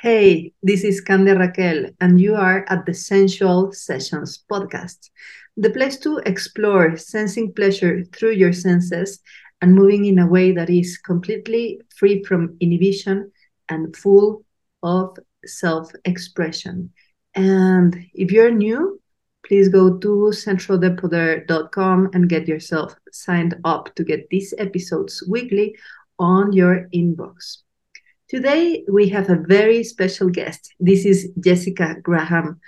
Hey, this is Candia Raquel, and you are at the Sensual Sessions podcast, the place to explore sensing pleasure through your senses and moving in a way that is completely free from inhibition and full of self expression. And if you're new, please go to centrodepoder.com and get yourself signed up to get these episodes weekly on your inbox. Today, we have a very special guest. This is Jessica Graham.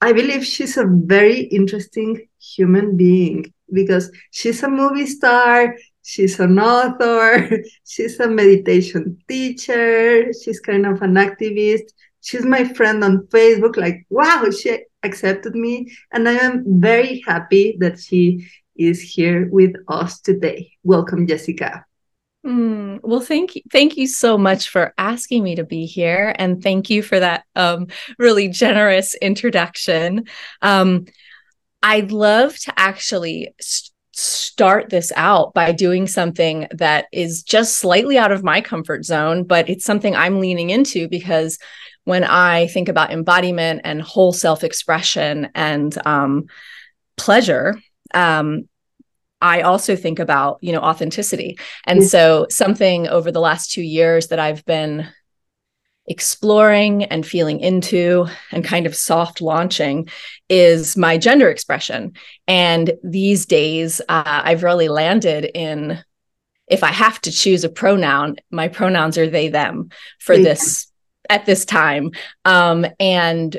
I believe she's a very interesting human being because she's a movie star, she's an author, she's a meditation teacher, she's kind of an activist. She's my friend on Facebook. Like, wow, she accepted me. And I am very happy that she is here with us today. Welcome, Jessica. Mm, well, thank you. Thank you so much for asking me to be here. And thank you for that um, really generous introduction. Um, I'd love to actually st- start this out by doing something that is just slightly out of my comfort zone, but it's something I'm leaning into because when I think about embodiment and whole self expression and um, pleasure, um, I also think about, you know, authenticity. And mm-hmm. so something over the last 2 years that I've been exploring and feeling into and kind of soft launching is my gender expression. And these days, uh, I've really landed in if I have to choose a pronoun, my pronouns are they, them for yeah. this at this time. Um, and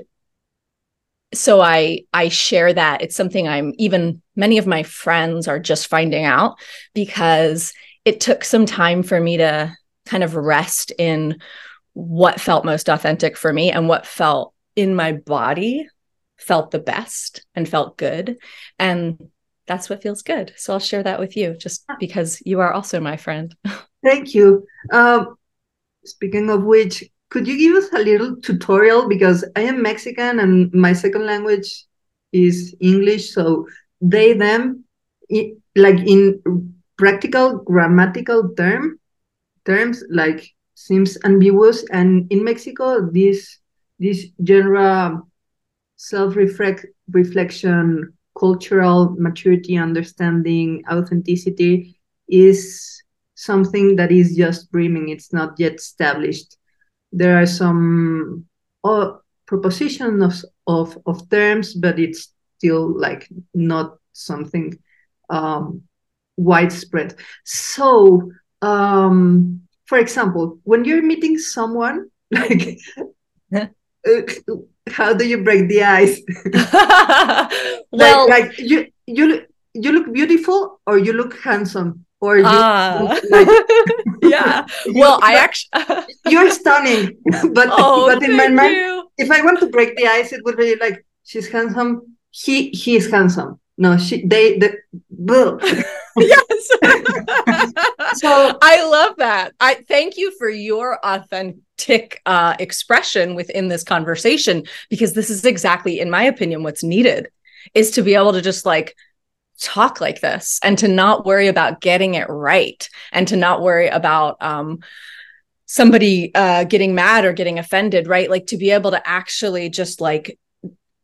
so I I share that. It's something I'm even many of my friends are just finding out because it took some time for me to kind of rest in what felt most authentic for me and what felt in my body felt the best and felt good. And that's what feels good. So i'll share that with you just because you are also my friend. Thank you. Um, speaking of which could you give us a little tutorial? Because I am Mexican and my second language is English, so they them it, like in practical grammatical term terms like seems ambiguous and in Mexico this this genre self reflection cultural maturity understanding authenticity is something that is just brimming. It's not yet established. There are some uh, propositions of, of, of terms, but it's still like not something um, widespread. So, um, for example, when you're meeting someone, like, uh, how do you break the ice? well, like, like you you you look beautiful or you look handsome or you, uh, like, yeah well i actually you're stunning but oh, but in my mind you. if i want to break the ice it would be like she's handsome he he is handsome. No she they the yes. So i love that. I thank you for your authentic uh, expression within this conversation because this is exactly in my opinion what's needed is to be able to just like talk like this and to not worry about getting it right and to not worry about um, somebody uh, getting mad or getting offended, right? Like to be able to actually just like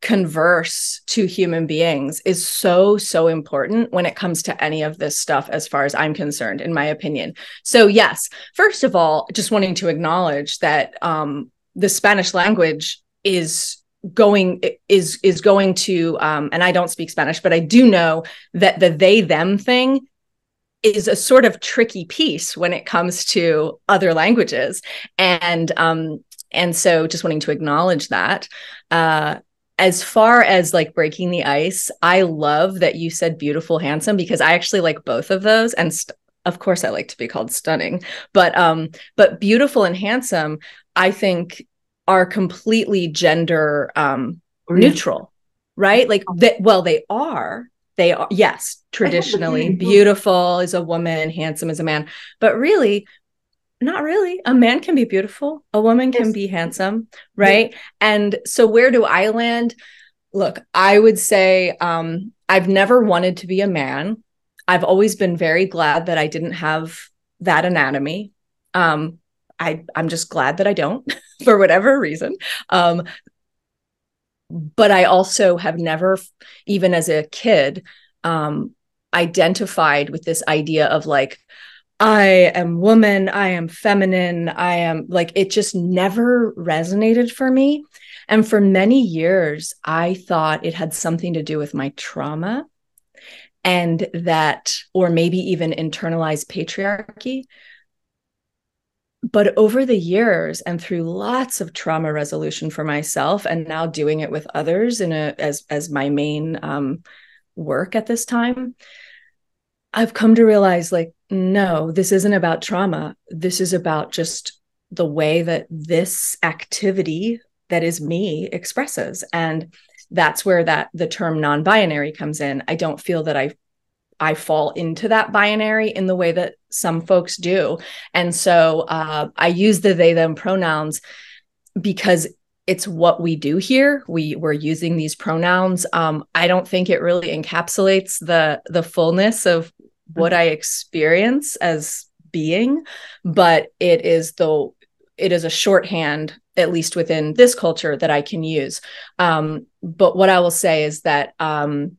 converse to human beings is so so important when it comes to any of this stuff as far as i'm concerned in my opinion. So yes first of all just wanting to acknowledge that um, the spanish language is going is is going to um and I don't speak Spanish but I do know that the they them thing is a sort of tricky piece when it comes to other languages. And um and so just wanting to acknowledge that uh as far as like breaking the ice I love that you said beautiful handsome because I actually like both of those and st- of course I like to be called stunning but um but beautiful and handsome I think are completely gender um, neutral, right? Like that. Well, they are. They are. Yes, traditionally, beautiful is a woman, handsome is a man, but really. Not really. A man can be beautiful. A woman can yes. be handsome, right? Yeah. And so, where do I land? Look, I would say um, I've never wanted to be a man. I've always been very glad that I didn't have that anatomy. Um, I I'm just glad that I don't. for whatever reason. Um, but I also have never, even as a kid, um, identified with this idea of like, I am woman, I am feminine, I am like, it just never resonated for me. And for many years, I thought it had something to do with my trauma and that, or maybe even internalized patriarchy. But over the years and through lots of trauma resolution for myself, and now doing it with others in a as as my main um, work at this time, I've come to realize like, no, this isn't about trauma. This is about just the way that this activity that is me expresses. And that's where that the term non-binary comes in. I don't feel that I I fall into that binary in the way that some folks do. And so uh, I use the they them pronouns because it's what we do here. We we're using these pronouns. Um, I don't think it really encapsulates the the fullness of what I experience as being, but it is the it is a shorthand, at least within this culture, that I can use. Um, but what I will say is that um,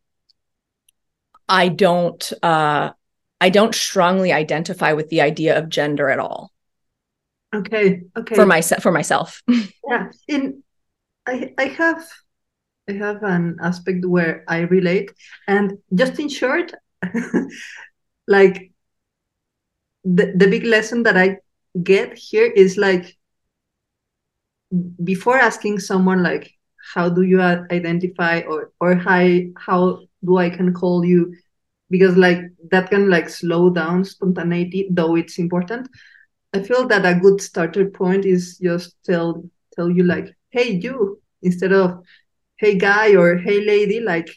I don't uh, I don't strongly identify with the idea of gender at all. Okay. Okay. For myself for myself. yeah. In I I have I have an aspect where I relate and just in short like the, the big lesson that I get here is like before asking someone like how do you identify or or how how do I can call you? Because like that can like slow down spontaneity though it's important. I feel that a good starter point is just tell tell you like hey you instead of hey guy or hey lady like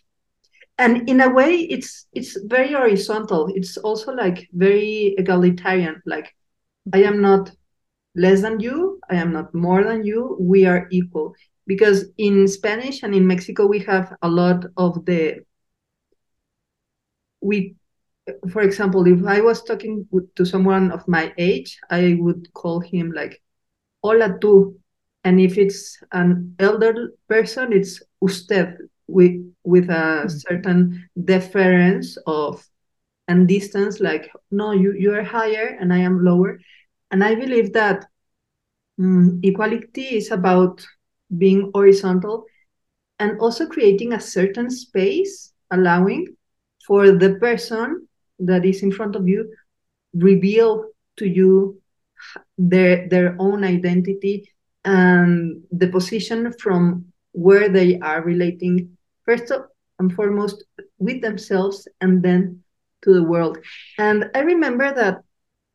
and in a way it's it's very horizontal. It's also like very egalitarian. Like i am not less than you. I am not more than you. We are equal. Because in spanish and in mexico we have a lot of the we for example if i was talking to someone of my age i would call him like hola tú. And if it's an elder person it's usted with with a mm. certain deference of and distance like no you you are higher and i am lower and i believe that um, equality is about being horizontal and also creating a certain space allowing for the person that is in front of you reveal to you their their own identity and the position from where they are relating first and foremost with themselves and then to the world. And I remember that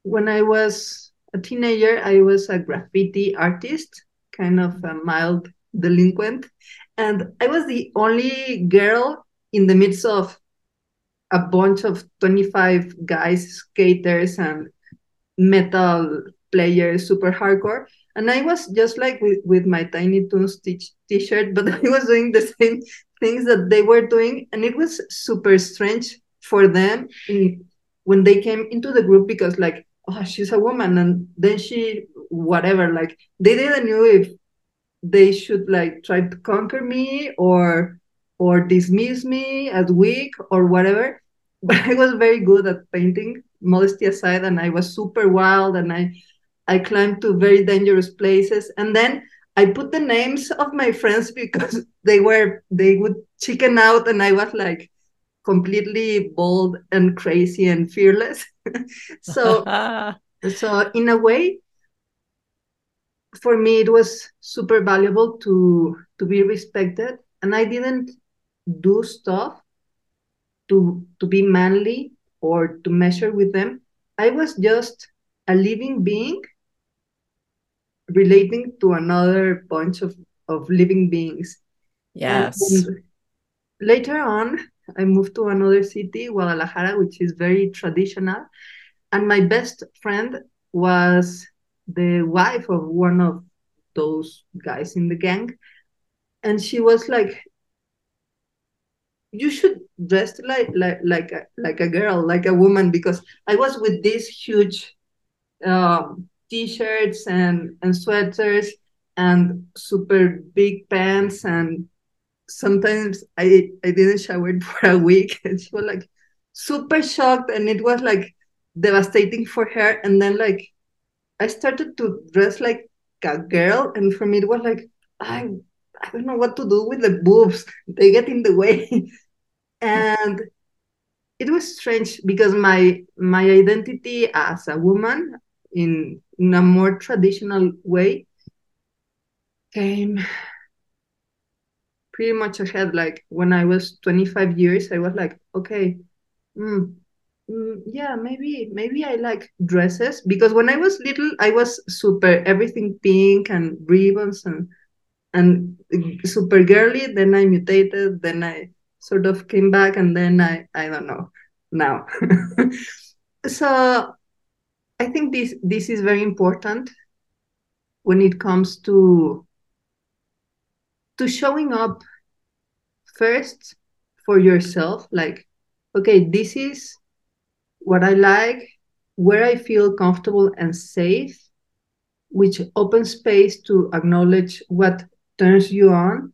when I was a teenager, I was a graffiti artist, kind of a mild delinquent. And I was the only girl in the midst of a bunch of 25 guys, skaters, and metal players, super hardcore. And I was just like with, with my Tiny Toons t shirt, but I was doing the same things that they were doing and it was super strange for them in, when they came into the group because like oh she's a woman and then she whatever like they didn't know if they should like try to conquer me or or dismiss me as weak or whatever. But i was very good at painting modesty aside and i was super wild and i i climbed to very dangerous places. And then I put the names of my friends because they were they would chicken out and I was like completely bold and crazy and fearless. so so in a way for me it was super valuable to to be respected and I didn't do stuff to to be manly or to measure with them. I was just a living being relating to another bunch of, of living beings. Yes. And later on, I moved to another city, Guadalajara, which is very traditional. And my best friend was the wife of one of those guys in the gang. And she was like, you should dress like like like a, like a girl, like a woman, because I was with this huge um, t-shirts and and sweaters and super big pants and sometimes I I didn't shower for a week. And she was like super shocked and it was like devastating for her. And then like I started to dress like a girl and for me it was like I I don't know what to do with the boobs. They get in the way. And it was strange because my my identity as a woman in in a more traditional way came pretty much ahead. Like when i was 25 years i was like okay mm, mm, yeah maybe maybe i like dresses because when i was little i was super everything pink and ribbons and and super girly. Then i mutated then i sort of came back and then i i don't know now. So i think this this is very important when it comes to to showing up first for yourself like okay this is what i like where i feel comfortable and safe which opens space to acknowledge what turns you on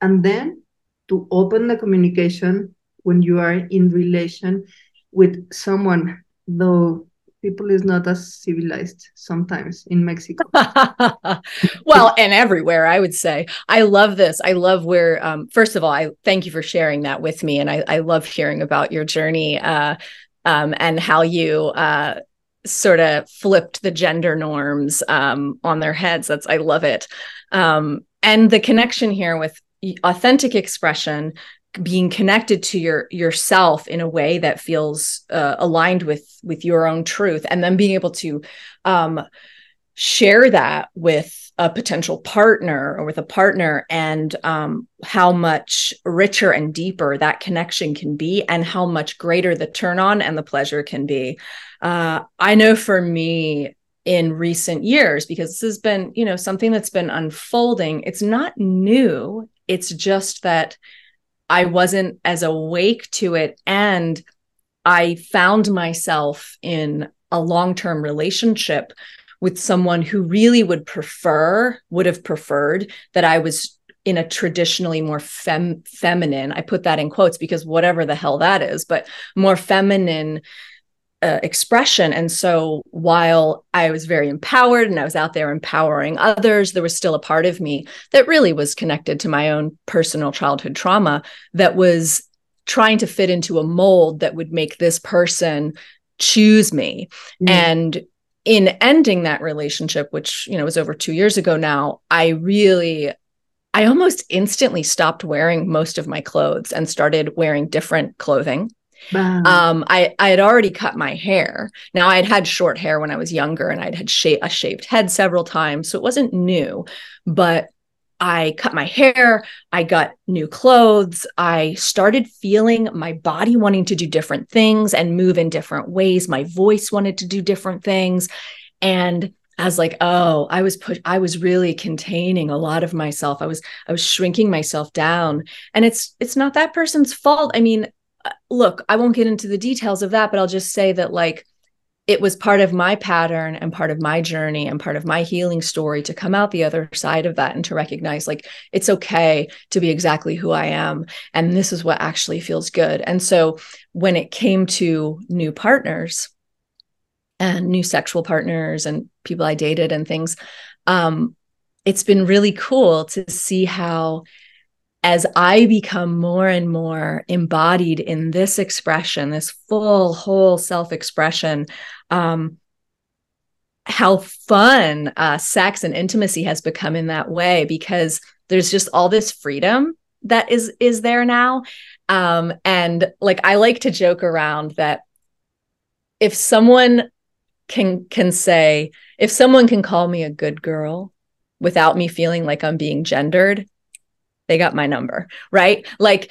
and then to open the communication when you are in relation with someone though people is not as civilized sometimes in mexico. Well and everywhere i would say. I love this. I love where um, first of all i thank you for sharing that with me and i, I love hearing about your journey uh, um, and how you uh, sort of flipped the gender norms um, on their heads. That's i love it. Um, and the connection here with authentic expression being connected to your yourself in a way that feels uh, aligned with with your own truth and then being able to um, share that with a potential partner or with a partner and um, how much richer and deeper that connection can be and how much greater the turn on and the pleasure can be. Uh, i know for me in recent years because this has been you know something that's been unfolding it's not new. It's just that I wasn't as awake to it. And I found myself in a long term relationship with someone who really would prefer, would have preferred that I was in a traditionally more fem- feminine, I put that in quotes because whatever the hell that is, but more feminine uh, expression. And so while I was very empowered and I was out there empowering others, there was still a part of me that really was connected to my own personal childhood trauma that was trying to fit into a mold that would make this person choose me. Mm. And in ending that relationship, which, you know, was over two years ago now, I really I almost instantly stopped wearing most of my clothes and started wearing different clothing. Um, I I had already cut my hair. Now I had had short hair when I was younger, and I'd had sha- a shaved head several times, so it wasn't new. But I cut my hair. I got new clothes. I started feeling my body wanting to do different things and move in different ways. My voice wanted to do different things, and I was like, oh, I was put, I was really containing a lot of myself. I was, I was shrinking myself down. And it's, it's not that person's fault. I mean, look, I won't get into the details of that, but I'll just say that like it was part of my pattern and part of my journey and part of my healing story to come out the other side of that and to recognize like it's okay to be exactly who I am and this is what actually feels good. And so when it came to new partners and new sexual partners and people I dated and things um it's been really cool to see how as I become more and more embodied in this expression, this full, whole self expression, um, how fun uh, sex and intimacy has become in that way because there's just all this freedom that is is there now. Um and like i like to joke around that if someone can can say if someone can call me a good girl without me feeling like i'm being gendered they got my number, right? Like,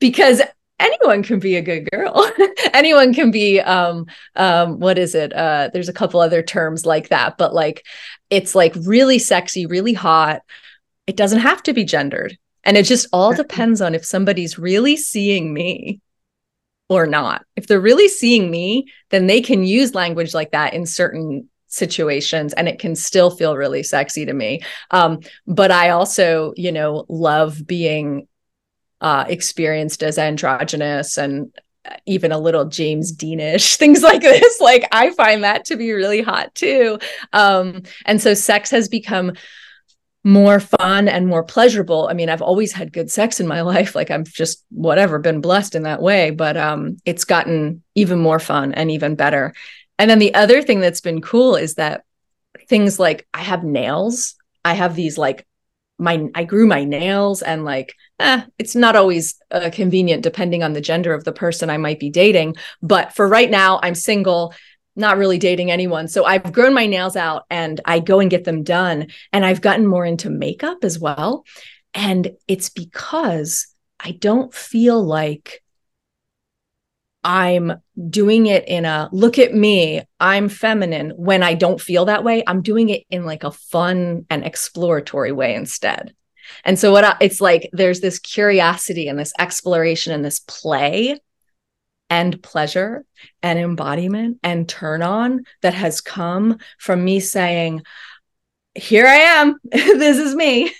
because anyone can be a good girl. anyone can be, um, um, what is it? Uh, there's a couple other terms like that, but like, it's like really sexy, really hot. It doesn't have to be gendered. And it just all depends on if somebody's really seeing me or not. If they're really seeing me, then they can use language like that in certain situations and it can still feel really sexy to me um, but i also you know love being uh, experienced as androgynous and even a little James Deanish, things like this. Like I find that to be really hot too. Um, and so sex has become more fun and more pleasurable. I mean, I've always had good sex in my life. Like I've just whatever been blessed in that way, but um, it's gotten even more fun and even better. And then the other thing that's been cool is that things like I have nails. I have these like my I grew my nails and like eh, it's not always uh, convenient depending on the gender of the person I might be dating. But for right now, I'm single, not really dating anyone. So I've grown my nails out and I go and get them done. And I've gotten more into makeup as well. And it's because I don't feel like I'm doing it in a look at me, I'm feminine when I don't feel that way. I'm doing it in like a fun and exploratory way instead. And so what I, it's like there's this curiosity and this exploration and this play and pleasure and embodiment and turn on that has come from me saying here I am this is me.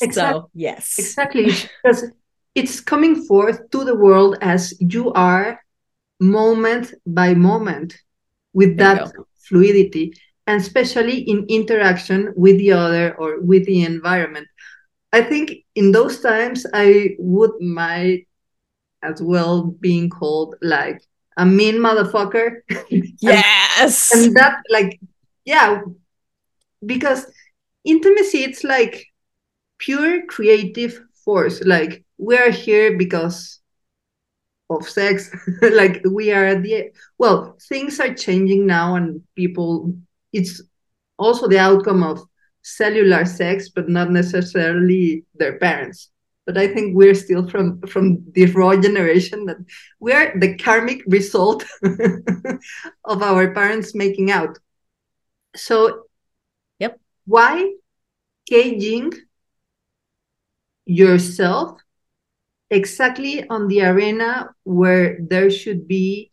Exactly. So, yes. Exactly because it's coming forth to the world as you are moment by moment with that fluidity and especially in interaction with the other or with the environment. I think in those times i would might as well being called like a mean motherfucker. Yes. and, and that like yeah because intimacy it's like pure creative force. Like we're here because of sex. Like we are at the well things are changing now and people it's also the outcome of cellular sex but not necessarily their parents. But i think we're still from from the raw generation that we're the karmic result of our parents making out. So yep. why caging yourself exactly on the arena where there should be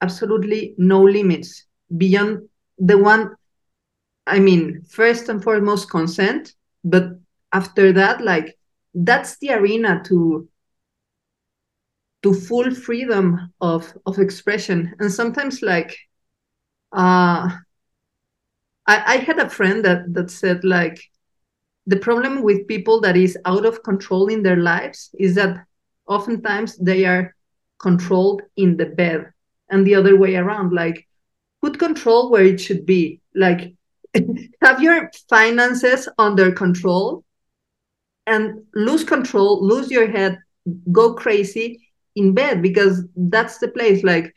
absolutely no limits beyond the one i mean first and foremost consent. But after that like that's the arena to to full freedom of of expression. And sometimes like uh i i had a friend that that said like the problem with people that is out of control in their lives is that oftentimes they are controlled in the bed and the other way around. Like put control where it should be? Like have your finances under control and lose control lose your head go crazy in bed because that's the place. Like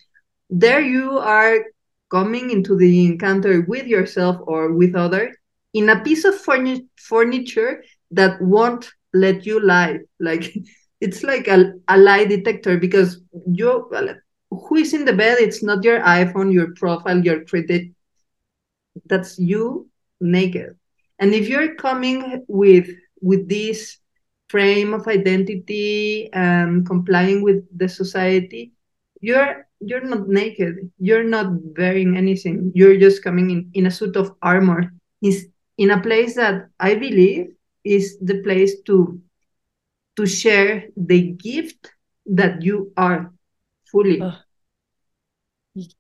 there you are coming into the encounter with yourself or with others in a piece of furniture that won't let you lie. Like it's like a, a lie detector because you who is in the bed? It's not your iphone your profile your credit. That's you naked. And if you're coming with with this frame of identity and complying with the society you're you're not naked. You're not wearing anything. You're just coming in in a suit of armor in a place that I believe is the place to to share the gift that you are fully.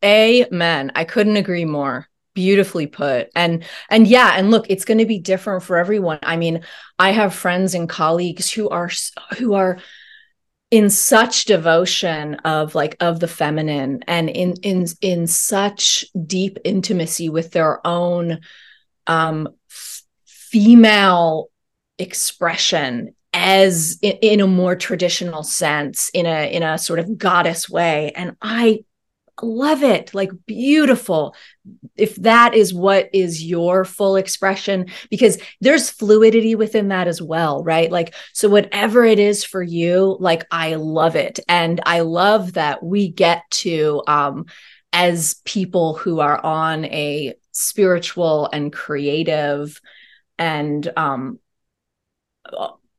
Amen. I couldn't agree more. Beautifully put. And and yeah, and look, it's going to be different for everyone. I mean, I have friends and colleagues who are who are in such devotion of like of the feminine and in in in such deep intimacy with their own um female expression as in, in, a more traditional sense in a in a sort of goddess way. And i love it like beautiful. If that is what is your full expression because there's fluidity within that as well right? Like so whatever it is for you like i love it. And i love that we get to um as people who are on a spiritual and creative and um,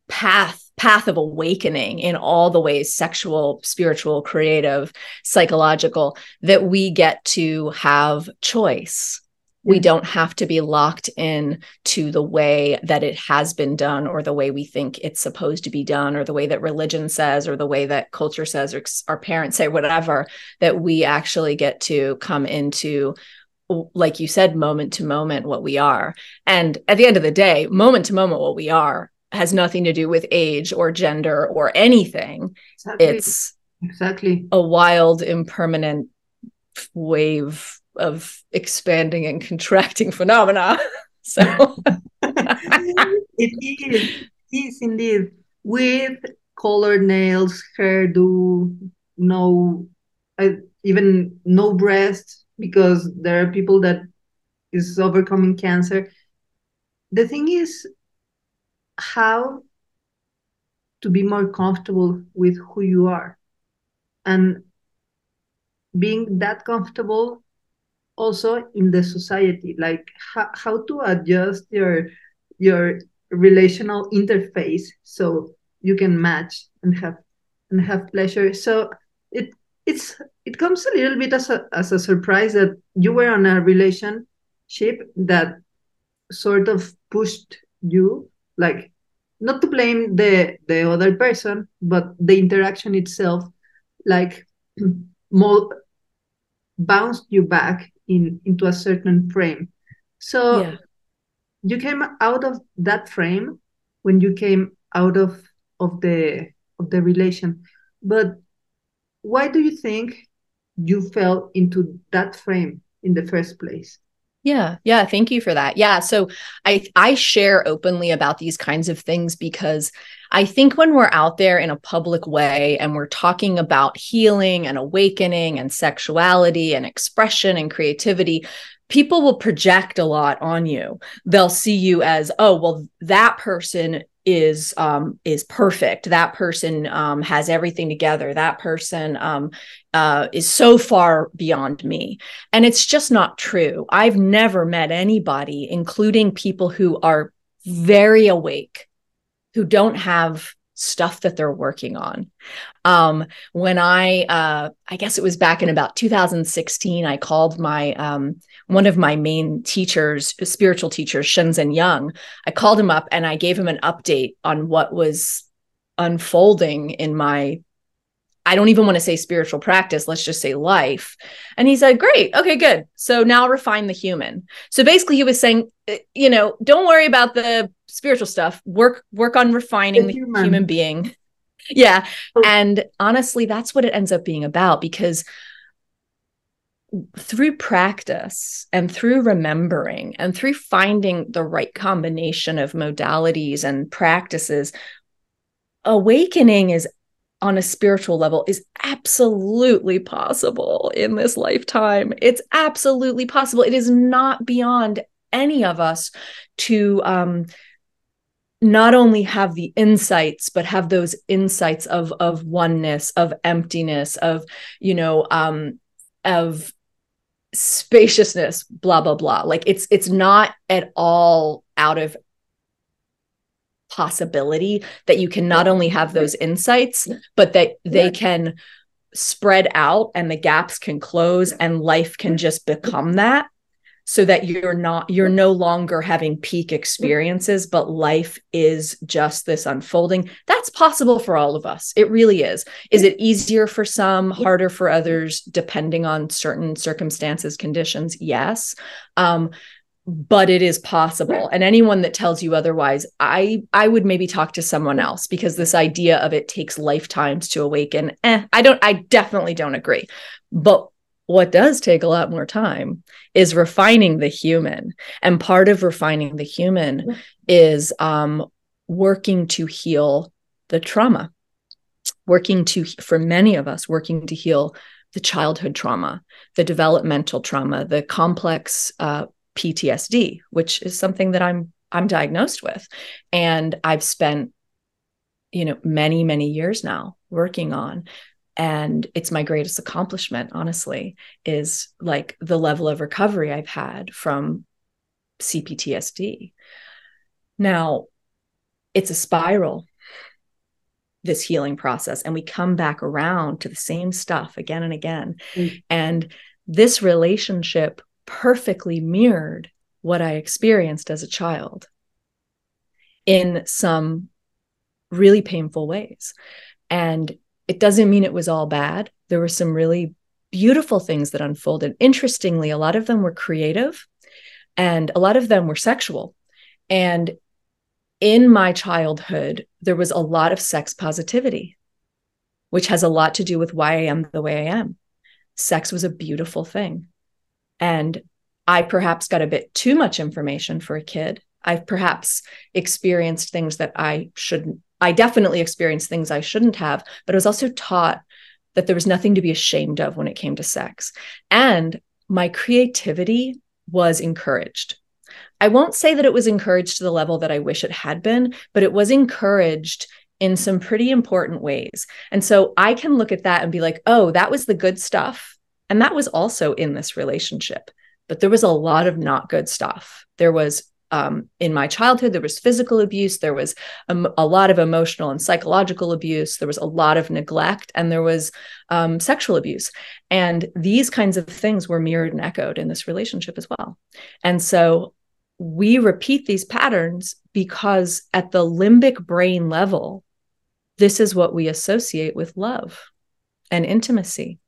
path path of awakening in all the ways sexual spiritual creative psychological that we get to have choice. We don't have to be locked in to the way that it has been done or the way we think it's supposed to be done or the way that religion says or the way that culture says or our parents say whatever that we actually get to come into like you said moment to moment what we are. And at the end of the day moment to moment what we are has nothing to do with age or gender or anything. Exactly. it's exactly. a wild impermanent wave of expanding and contracting phenomena. so it is, it is indeed. With colored nails, hairdo, no, uh, even no breasts, because there are people that is overcoming cancer. The thing is how to be more comfortable with who you are and being that comfortable also in the society like how, how to adjust your your relational interface so you can match and have and have pleasure so it it's it comes a little bit as a as a surprise that you were on a relationship that sort of pushed you like not to blame the the other person but the interaction itself like more bounced you back in into a certain frame so yeah. you came out of that frame when you came out of of the of the relation but why do you think you fell into that frame in the first place yeah. Yeah, thank you for that. Yeah, so I I share openly about these kinds of things because I think when we're out there in a public way and we're talking about healing and awakening and sexuality and expression and creativity, people will project a lot on you. They'll see you as, oh, well, that person is um, is perfect. That person um, has everything together. That person um, uh, is so far beyond me, and it's just not true. I've never met anybody, including people who are very awake, who don't have stuff that they're working on. Um, when I, uh, I guess it was back in about 2016, I called my um, one of my main teachers, spiritual teachers, Shinzen Young. I called him up and I gave him an update on what was unfolding in my I don't even want to say spiritual practice, let's just say life. And he said, Great. Okay, good. So now refine the human. So basically, he was saying, uh, you know, don't worry about the spiritual stuff. Work, work on refining the, the human. human being. Yeah. Oh. And honestly, that's what it ends up being about because through practice and through remembering and through finding the right combination of modalities and practices, awakening is on a spiritual level is absolutely possible in this lifetime. It's absolutely possible. It is not beyond any of us to um, not only have the insights but have those insights of of oneness of emptiness of you know um of spaciousness blah blah blah. Like it's it's not at all out of possibility that you can not only have those insights, but that they can spread out and the gaps can close and life can just become that so that you're not you're no longer having peak experiences but life is just this unfolding. That's possible for all of us. It really is. Is it easier for some harder for others depending on certain circumstances conditions? Yes. Um, but it is possible. And anyone that tells you otherwise i i would maybe talk to someone else because this idea of it takes lifetimes to awaken eh, i don't i definitely don't agree. But what does take a lot more time is refining the human and part of refining the human is um, working to heal the trauma working to for many of us working to heal the childhood trauma the developmental trauma the complex uh, PTSD, which is something that I'm I'm diagnosed with. And I've spent, you know, many, many years now working on. And it's my greatest accomplishment, honestly, is like the level of recovery I've had from CPTSD. Now, it's a spiral, this healing process, and we come back around to the same stuff again and again. Mm. And this relationship perfectly mirrored what I experienced as a child in some really painful ways. And it doesn't mean it was all bad. There were some really beautiful things that unfolded. Interestingly, a lot of them were creative and a lot of them were sexual. And in my childhood, there was a lot of sex positivity, which has a lot to do with why I am the way I am. Sex was a beautiful thing. And I perhaps got a bit too much information for a kid. I've perhaps experienced things that I shouldn't. I definitely experienced things I shouldn't have, but I was also taught that there was nothing to be ashamed of when it came to sex. And my creativity was encouraged. I won't say that it was encouraged to the level that I wish it had been, but it was encouraged in some pretty important ways. And so I can look at that and be like, oh, that was the good stuff. And that was also in this relationship. But there was a lot of not good stuff. There was um, in my childhood, there was physical abuse, there was a, lot of emotional and psychological abuse, there was a lot of neglect, and there was um, sexual abuse. And these kinds of things were mirrored and echoed in this relationship as well. And so we repeat these patterns because at the limbic brain level, this is what we associate with love and intimacy.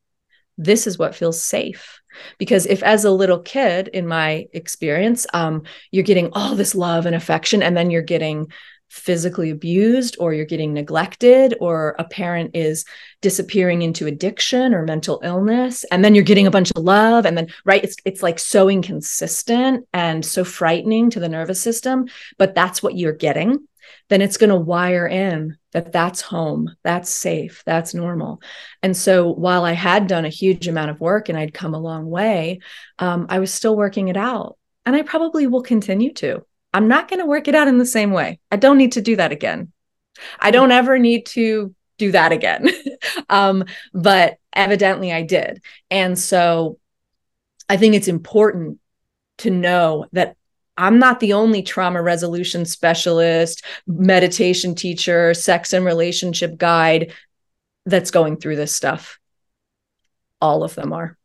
This is what feels safe. Because if, as a little kid, in my experience, um, you're getting all this love and affection, and then you're getting physically abused or you're getting neglected or a parent is disappearing into addiction or mental illness and then you're getting a bunch of love and then right it's it's like so inconsistent and so frightening to the nervous system but that's what you're getting then it's going to wire in that that's home, that's safe, that's normal. And so while I had done a huge amount of work and I'd come a long way, um, I was still working it out. And I probably will continue to. I'm not going to work it out in the same way. I don't need to do that again. I don't ever need to do that again. um, but evidently I did. And so I think it's important to know that I'm not the only trauma resolution specialist, meditation teacher, sex and relationship guide that's going through this stuff. All of them are.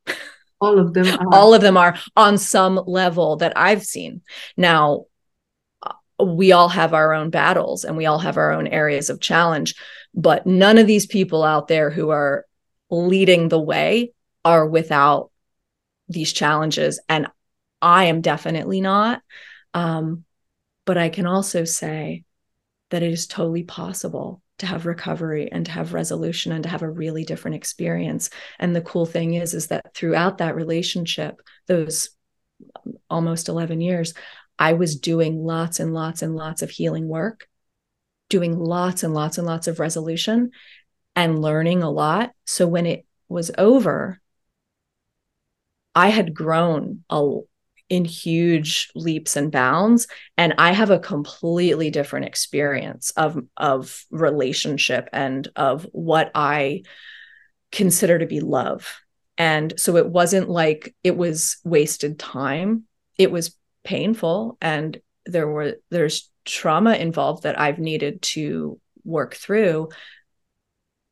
All of them are. All of them are on some level that I've seen. Now, uh, we all have our own battles and we all have our own areas of challenge, but none of these people out there who are leading the way are without these challenges. And I am definitely not. Um, but I can also say that it is totally possible to have recovery and to have resolution and to have a really different experience. And the cool thing is, is that throughout that relationship, those almost 11 years, I was doing lots and lots and lots of healing work, doing lots and lots and lots of resolution and learning a lot. So when it was over, I had grown a, in huge leaps and bounds. And i have a completely different experience of of relationship and of what i consider to be love. And so it wasn't like it was wasted time. It was painful and there were there's trauma involved that i've needed to work through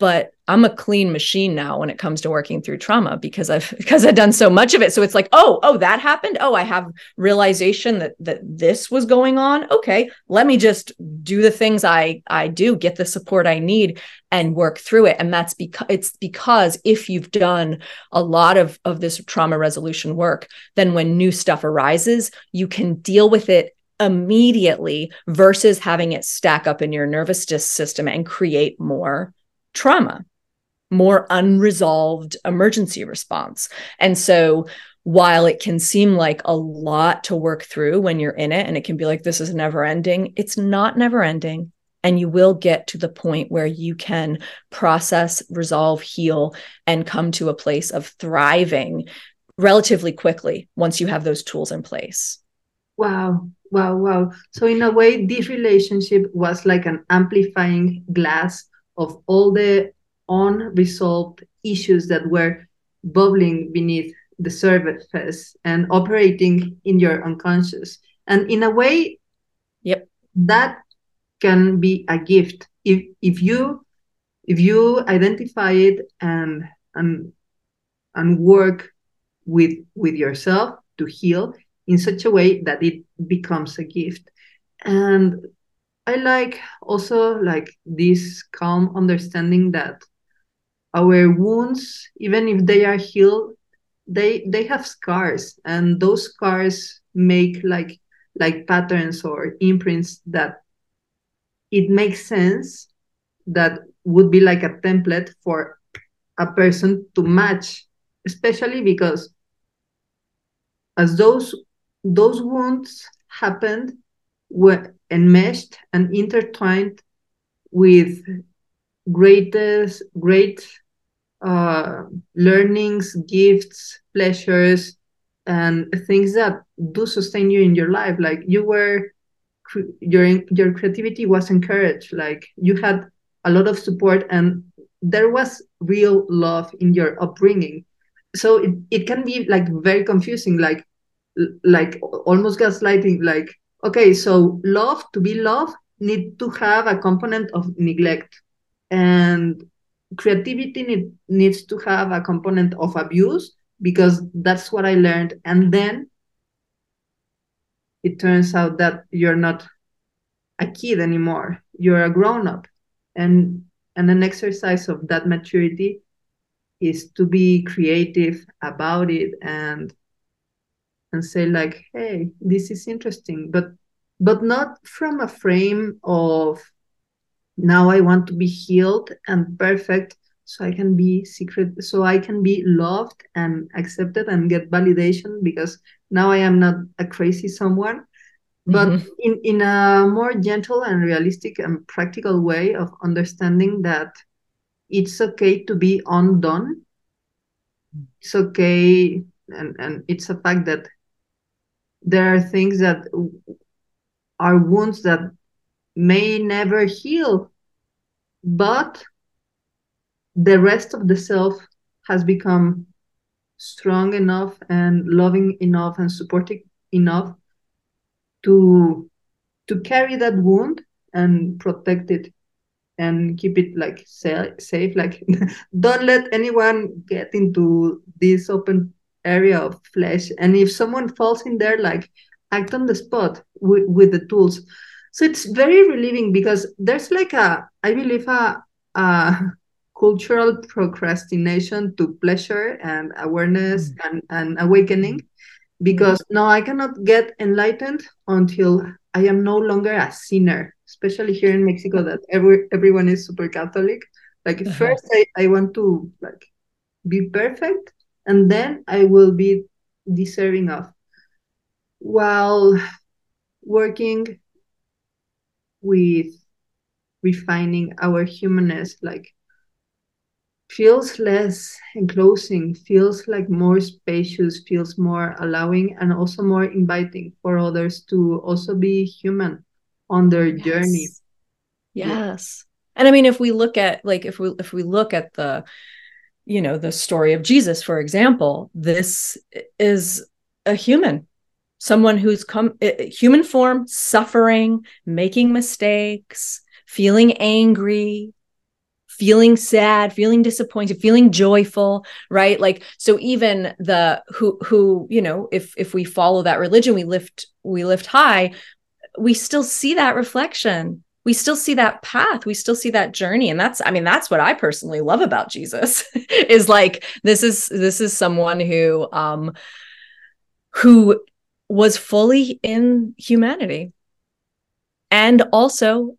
but I'm a clean machine now when it comes to working through trauma because I've because I've done so much of it. So it's like, oh, oh, that happened. Oh, I have realization that that this was going on. Okay, let me just do the things I I do, get the support I need, and work through it. And that's because it's because if you've done a lot of of this trauma resolution work, then when new stuff arises, you can deal with it immediately versus having it stack up in your nervous system and create more trauma, more unresolved emergency response. And so while it can seem like a lot to work through when you're in it and it can be like this is never ending, it's not never ending. And you will get to the point where you can process, resolve, heal, and come to a place of thriving relatively quickly once you have those tools in place. Wow. Wow. Wow. So, in a way, this relationship was like an amplifying glass of all the unresolved issues that were bubbling beneath the surface and operating in your unconscious. And in a way, yep, that can be a gift. If if you if you identify it and and and work with with yourself to heal in such a way that it becomes a gift. And i like also like this calm understanding that our wounds even if they are healed they they have scars and those scars make like like patterns or imprints that it makes sense that would be like a template for a person to match especially because as those those wounds happened were enmeshed and intertwined with greatest great uh, learnings gifts pleasures and things that do sustain you in your life. Like you were your your creativity was encouraged. Like you had a lot of support and there was real love in your upbringing. So it, it can be like very confusing like like almost gaslighting like okay so love to be love need to have a component of neglect. And creativity need, needs to have a component of abuse because that's what i learned. And then it turns out that you're not a kid anymore. You're a grown up and and an exercise of that maturity is to be creative about it and and say like hey this is interesting. But but not from a frame of now i want to be healed and perfect so i can be secret so i can be loved and accepted and get validation because now i am not a crazy someone. But mm-hmm. in, in a more gentle and realistic and practical way of understanding that it's okay to be undone. It's okay and, and it's a fact that there are things that are wounds that may never heal but the rest of the self has become strong enough and loving enough and supportive enough to to carry that wound and protect it and keep it like safe. Like don't let anyone get into this open area of flesh and if someone falls in there like act on the spot with, with the tools so it's very relieving because there's like a i believe a, a cultural procrastination to pleasure and awareness mm. and, and awakening because mm. no i cannot get enlightened until i am no longer a sinner especially here in mexico that every everyone is super catholic like uh-huh. first I, I want to like be perfect and then I will be deserving of. While working with refining our humanness, like feels less enclosing, feels like more spacious, feels more allowing, and also more inviting for others to also be human on their yes. journey. Yes. Yeah. And I mean, if we look at like if we if we look at the you know the story of jesus for example this is a human someone who's come human form suffering making mistakes feeling angry feeling sad feeling disappointed feeling joyful right? Like so even the who who you know if if we follow that religion we lift we lift high we still see that reflection we still see that path we still see that journey and that's i mean that's what i personally love about jesus is like this is this is someone who um who was fully in humanity and also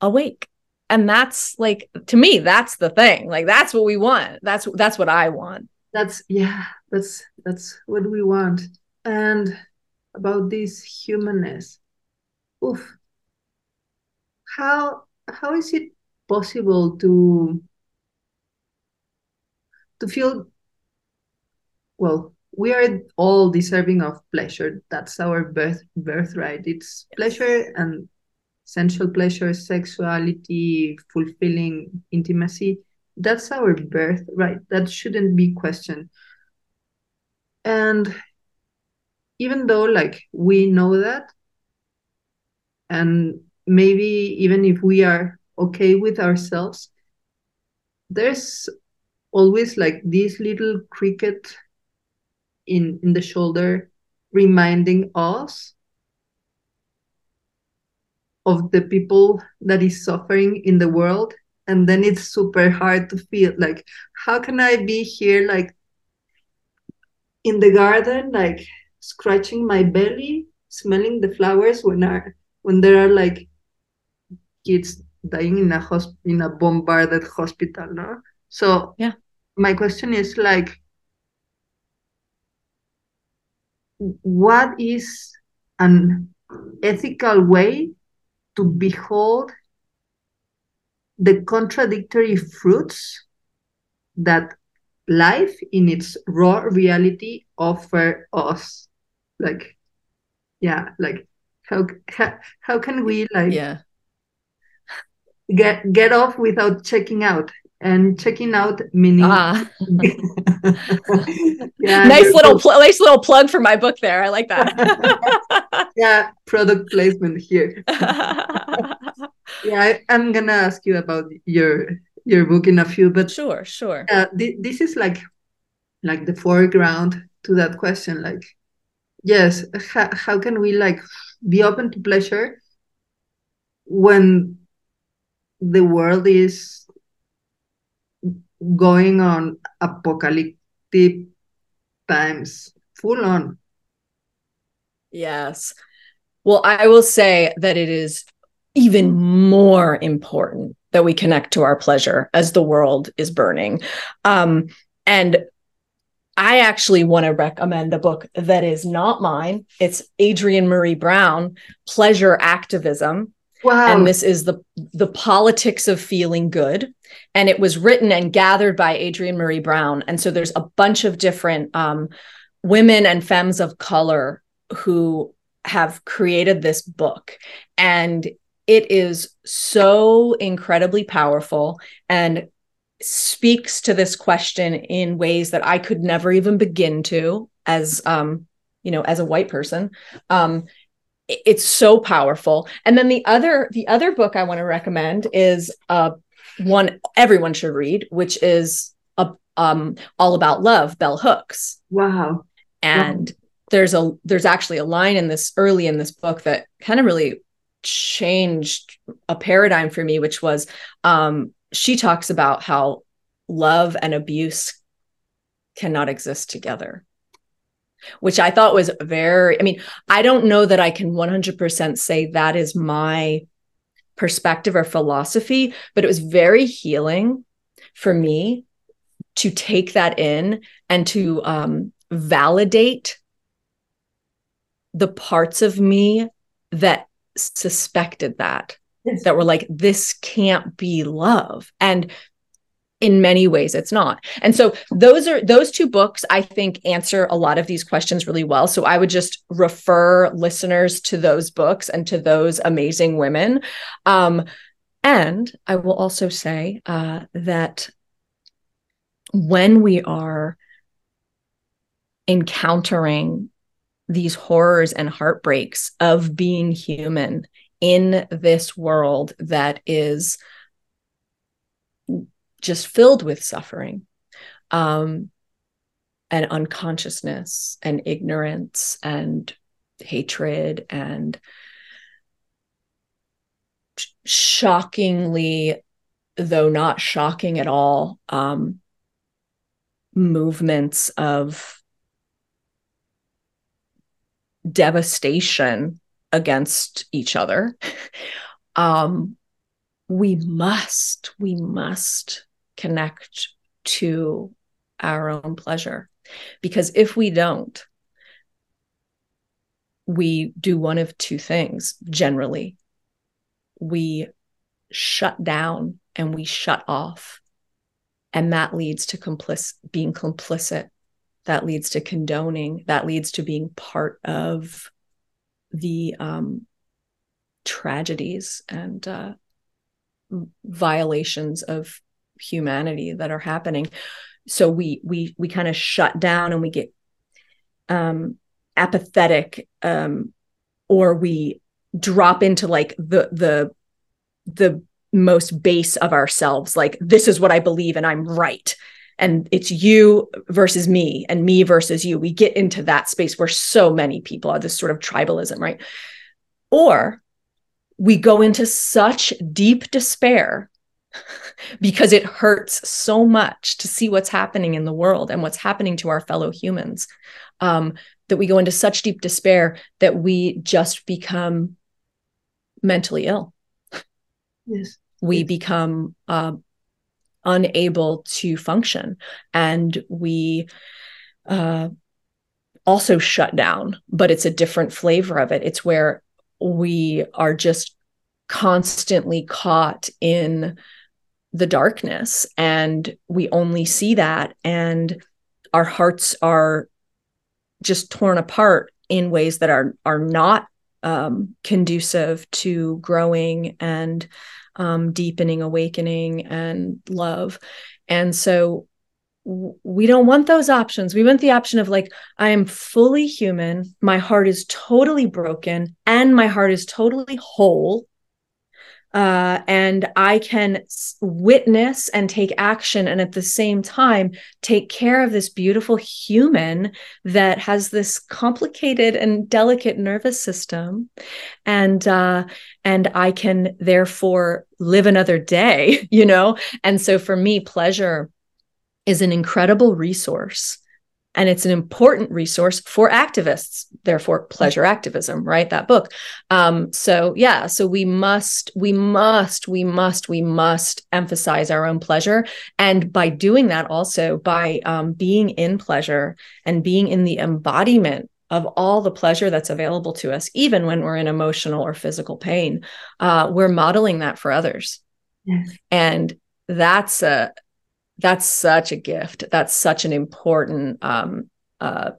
awake. And that's like to me that's the thing. Like that's what we want. That's that's what i want. That's yeah that's that's what we want. And about this humanness oof how how is it possible to to feel well we are all deserving of pleasure. That's our birth birthright. It's pleasure and sensual pleasure sexuality fulfilling intimacy. That's our birthright. That shouldn't be questioned. And even though like we know that and maybe even if we are okay with ourselves there's always like this little cricket in in the shoulder reminding us of the people that is suffering in the world. And then it's super hard to feel like how can i be here like in the garden like scratching my belly smelling the flowers when are when there are like kids dying in a hosp- in a bombarded hospital no? So yeah. my question is like what is an ethical way to behold the contradictory fruits that life in its raw reality offer us? Like yeah like how how, how can we like yeah get get off without checking out. And checking out meaning ah. yeah, nice little pl- nice little plug for my book there. I like that. Yeah product placement here. Yeah I, am gonna ask you about your your book in a few but sure sure. Uh, th- this is like like the foreground to that question like yes ha- how can we like be open to pleasure when the world is going on apocalyptic times full on yes well i will say that it is even more important that we connect to our pleasure as the world is burning um, and I actually want to recommend a book that is not mine. It's Adrienne Maree Brown, Pleasure Activism. Wow. And this is the the politics of feeling good. And it was written and gathered by Adrienne Maree Brown. And so there's a bunch of different um, women and femmes of color who have created this book. And it is so incredibly powerful and speaks to this question in ways that I could never even begin to as um you know as a white person um it's so powerful. And then the other the other book i want to recommend is uh one everyone should read which is a um all about love bell hooks. Wow. And wow. there's a there's actually a line in this early in this book that kind of really changed a paradigm for me which was um she talks about how love and abuse cannot exist together which I thought was very, I mean, I don't know that I can 100% say that is my perspective or philosophy, but it was very healing for me to take that in and to um, validate the parts of me that suspected that yes. that were like this can't be love and in many ways it's not. And so those are those two books i think answer a lot of these questions really well. So i would just refer listeners to those books and to those amazing women. Um, and i will also say uh, that when we are encountering these horrors and heartbreaks of being human in this world that is just filled with suffering um, and unconsciousness and ignorance and hatred and shockingly though not shocking at all um, movements of devastation against each other. Um, we must we must connect to our own pleasure. Because if we don't, we do one of two things generally. We shut down and we shut off. And that leads to complic- being complicit. That leads to condoning. That leads to being part of the um, tragedies and uh, violations of humanity that are happening. So we we we kind of shut down and we get um apathetic um or we drop into like the the the most base of ourselves like this is what i believe and i'm right. And it's you versus me and me versus you. We get into that space where so many people are this sort of tribalism right? Or we go into such deep despair because it hurts so much to see what's happening in the world and what's happening to our fellow humans um, that we go into such deep despair that we just become mentally ill. Yes. We yes. become uh, unable to function and we uh, also shut down, but it's a different flavor of it. It's where we are just constantly caught in the darkness and we only see that and our hearts are just torn apart in ways that are are not um, conducive to growing and um, deepening awakening and love. And so we don't want those options. We want the option of like, I am fully human. My heart is totally broken and my heart is totally whole uh, and I can witness and take action, and at the same time take care of this beautiful human that has this complicated and delicate nervous system, and uh, and I can therefore live another day, you know. And so for me, pleasure is an incredible resource and it's an important resource for activists therefore pleasure activism right? That book. Um, so yeah so we must we must we must we must emphasize our own pleasure. And by doing that also by um, being in pleasure and being in the embodiment of all the pleasure that's available to us even when we're in emotional or physical pain uh, we're modeling that for others. Yes. and that's a that's such a gift. That's such an important um, uh,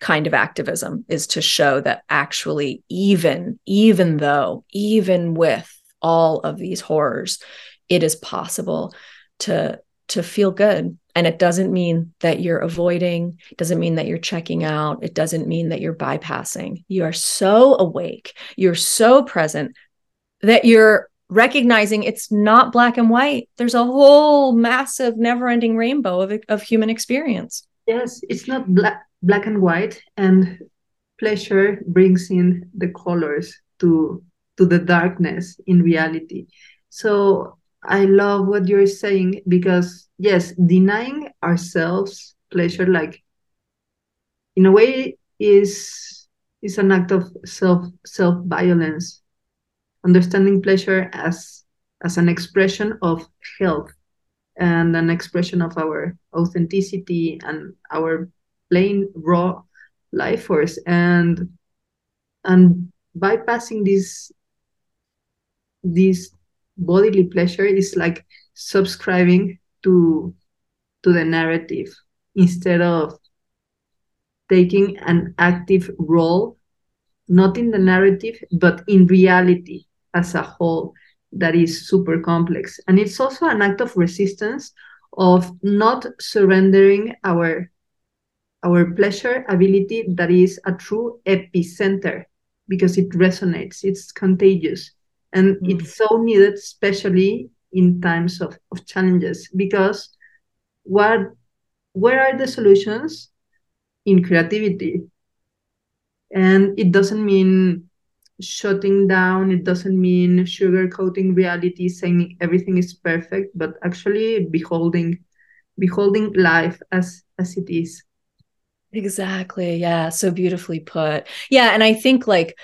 kind of activism is to show that actually even even though even with all of these horrors it is possible to to feel good. And it doesn't mean that you're avoiding it doesn't mean that you're checking out it doesn't mean that you're bypassing. You are so awake you're so present that you're recognizing it's not black and white. There's a whole massive, never ending rainbow of, of human experience. Yes, it's not black, black and white. And pleasure brings in the colors to, to the darkness in reality. So I love what you're saying because, yes, denying ourselves pleasure, like in a way, is is an act of self self violence understanding pleasure as as an expression of health and an expression of our authenticity and our plain raw life force. And and bypassing this this bodily pleasure is like subscribing to to the narrative instead of taking an active role not in the narrative but in reality as a whole that is super complex. And it's also an act of resistance of not surrendering our our pleasure ability that is a true epicenter because it resonates, it's contagious. And mm. it's so needed, especially in times of, of challenges, because what where are the solutions in creativity? And it doesn't mean shutting down it doesn't mean sugarcoating reality saying everything is perfect but actually beholding beholding life as as it is. Exactly. Yeah so beautifully put. Yeah and i think like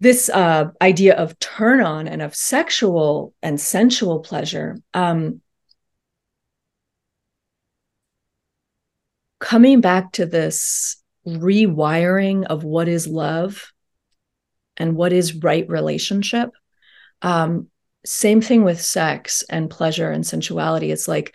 this uh, idea of turn on and of sexual and sensual pleasure um, coming back to this rewiring of what is love and what is right relationship. Um, same thing with sex and pleasure and sensuality. It's like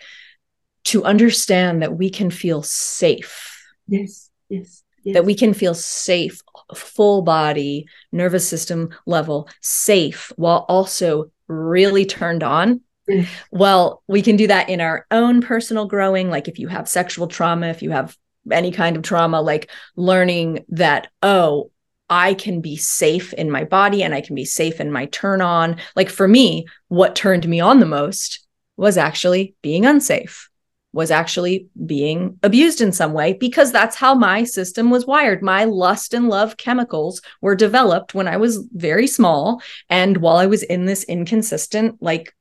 to understand that we can feel safe. Yes yes, yes. that we can feel safe full body nervous system level safe while also really turned on. Yes. well we can do that in our own personal growing. Like if you have sexual trauma if you have any kind of trauma like learning that oh I can be safe in my body and I can be safe in my turn on. Like for me, what turned me on the most was actually being unsafe was actually being abused in some way because that's how my system was wired. My lust and love chemicals were developed when I was very small and while I was in this inconsistent, like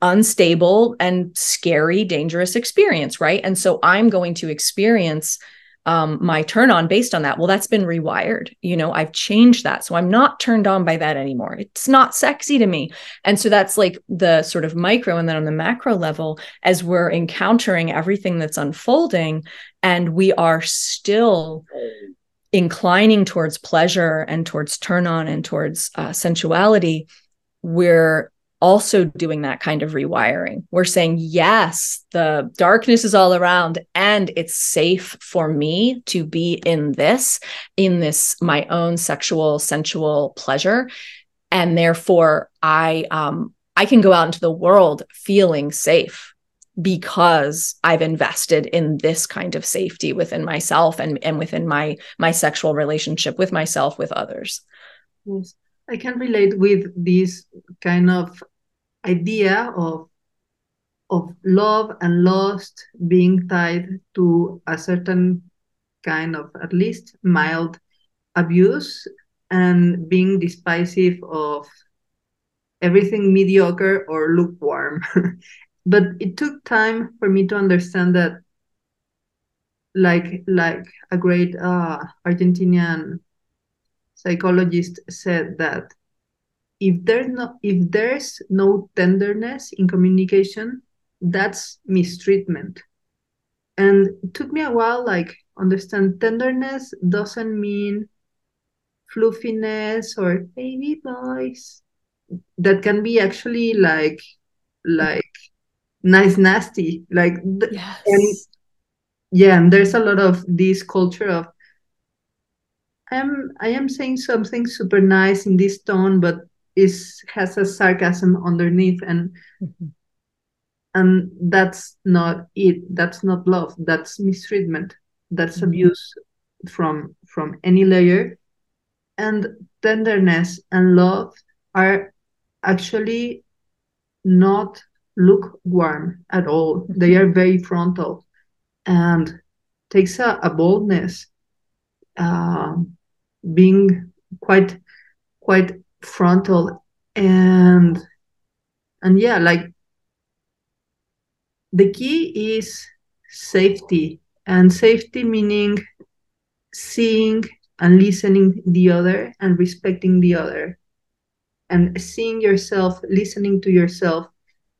unstable and scary, dangerous experience, right? And so I'm going to experience um, my turn on based on that. Well, that's been rewired. You know, I've changed that. So I'm not turned on by that anymore. It's not sexy to me. And so that's like the sort of micro. And then on the macro level, as we're encountering everything that's unfolding, and we are still inclining towards pleasure and towards turn on and towards uh, sensuality, we're also doing that kind of rewiring. We're saying, yes, the darkness is all around and it's safe for me to be in this, in this, my own sexual, sensual pleasure. And therefore, I, um, I can go out into the world feeling safe because I've invested in this kind of safety within myself and, and within my my sexual relationship with myself, with others. Yes. I can relate with this kind of idea of of love and lust being tied to a certain kind of at least mild abuse and being despisive of everything mediocre or lukewarm. But it took time for me to understand that like like a great uh, argentinian psychologist said that if there's no if there's no tenderness in communication that's mistreatment and it took me a while like understand tenderness doesn't mean fluffiness or baby voice that can be actually like like nice nasty like yes. and yeah and there's a lot of this culture of i'm i am saying something super nice in this tone but is has a sarcasm underneath and mm-hmm. and that's not it that's not love that's mistreatment that's mm-hmm. abuse from from any layer and tenderness and love are actually not lukewarm at all mm-hmm. they are very frontal and takes a, a boldness uh, being quite quite frontal and and yeah like the key is safety and safety meaning seeing and listening the other and respecting the other and seeing yourself listening to yourself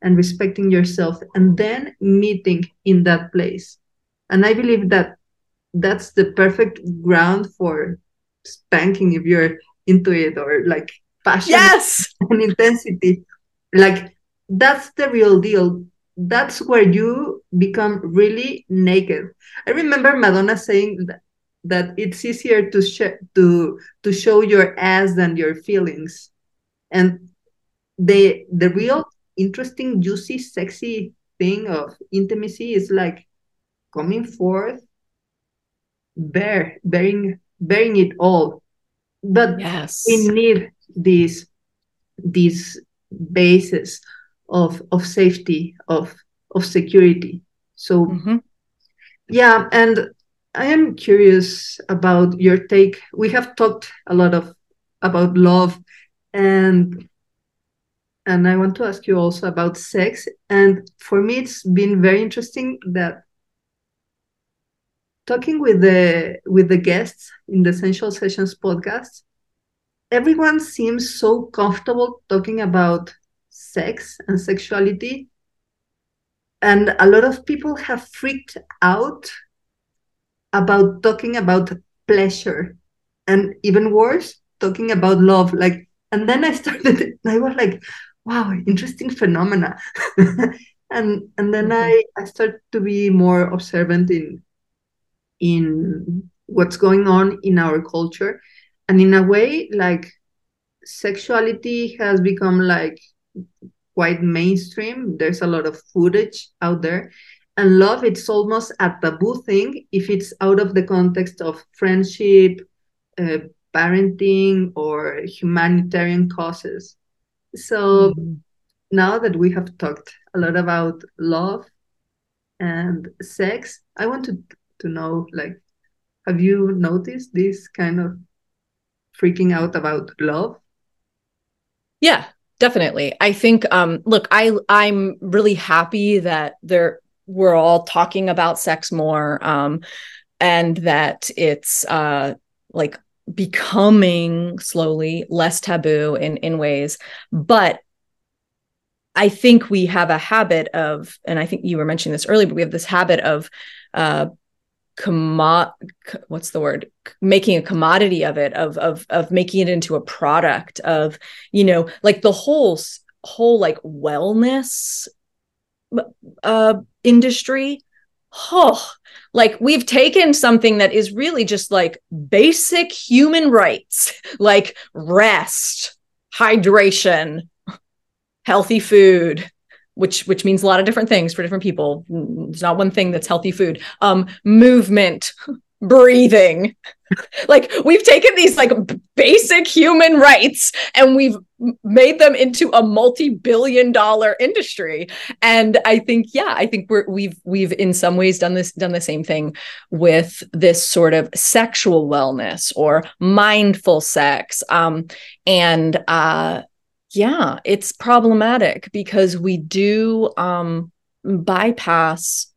and respecting yourself and then meeting in that place. And i believe that that's the perfect ground for spanking if you're into it or like passion yes! and intensity. Like that's the real deal. That's where you become really naked. I remember madonna saying that, that it's easier to sh- to to show your ass than your feelings. And the the real interesting juicy sexy thing of intimacy is like coming forth bare, bearing bearing it all. But yes. we need these these bases of of safety of of security. So mm-hmm. yeah and i am curious about your take. We have talked a lot of about love and and i want to ask you also about sex. And for me it's been very interesting that talking with the with the guests in the Sensual Sessions podcast everyone seems so comfortable talking about sex and sexuality. And a lot of people have freaked out about talking about pleasure. And even worse talking about love. Like and then i started i was like wow interesting phenomena. And and then mm-hmm. i i started to be more observant in in what's going on in our culture. And in a way like sexuality has become like quite mainstream. There's a lot of footage out there. And love it's almost a taboo thing if it's out of the context of friendship uh, parenting or humanitarian causes. So mm-hmm. now that we have talked a lot about love and sex, I want to to know like have you noticed this kind of freaking out about love? Yeah, definitely. I think um look, I I'm really happy that there we're all talking about sex more um and that it's uh like becoming slowly less taboo in in ways but i think we have a habit of and i think you were mentioning this earlier but we have this habit of uh commo- what's the word? Making a commodity of it of of of making it into a product of you know like the whole whole like wellness uh industry. Oh like we've taken something that is really just like basic human rights like rest hydration healthy food which which means a lot of different things for different people. It's not one thing that's healthy food. Um movement breathing. Like we've taken these like basic human rights and we've made them into a multi-billion dollar industry. And i think yeah i think we're we've we've in some ways done this done the same thing with this sort of sexual wellness or mindful sex. Um and uh yeah it's problematic because we do um bypass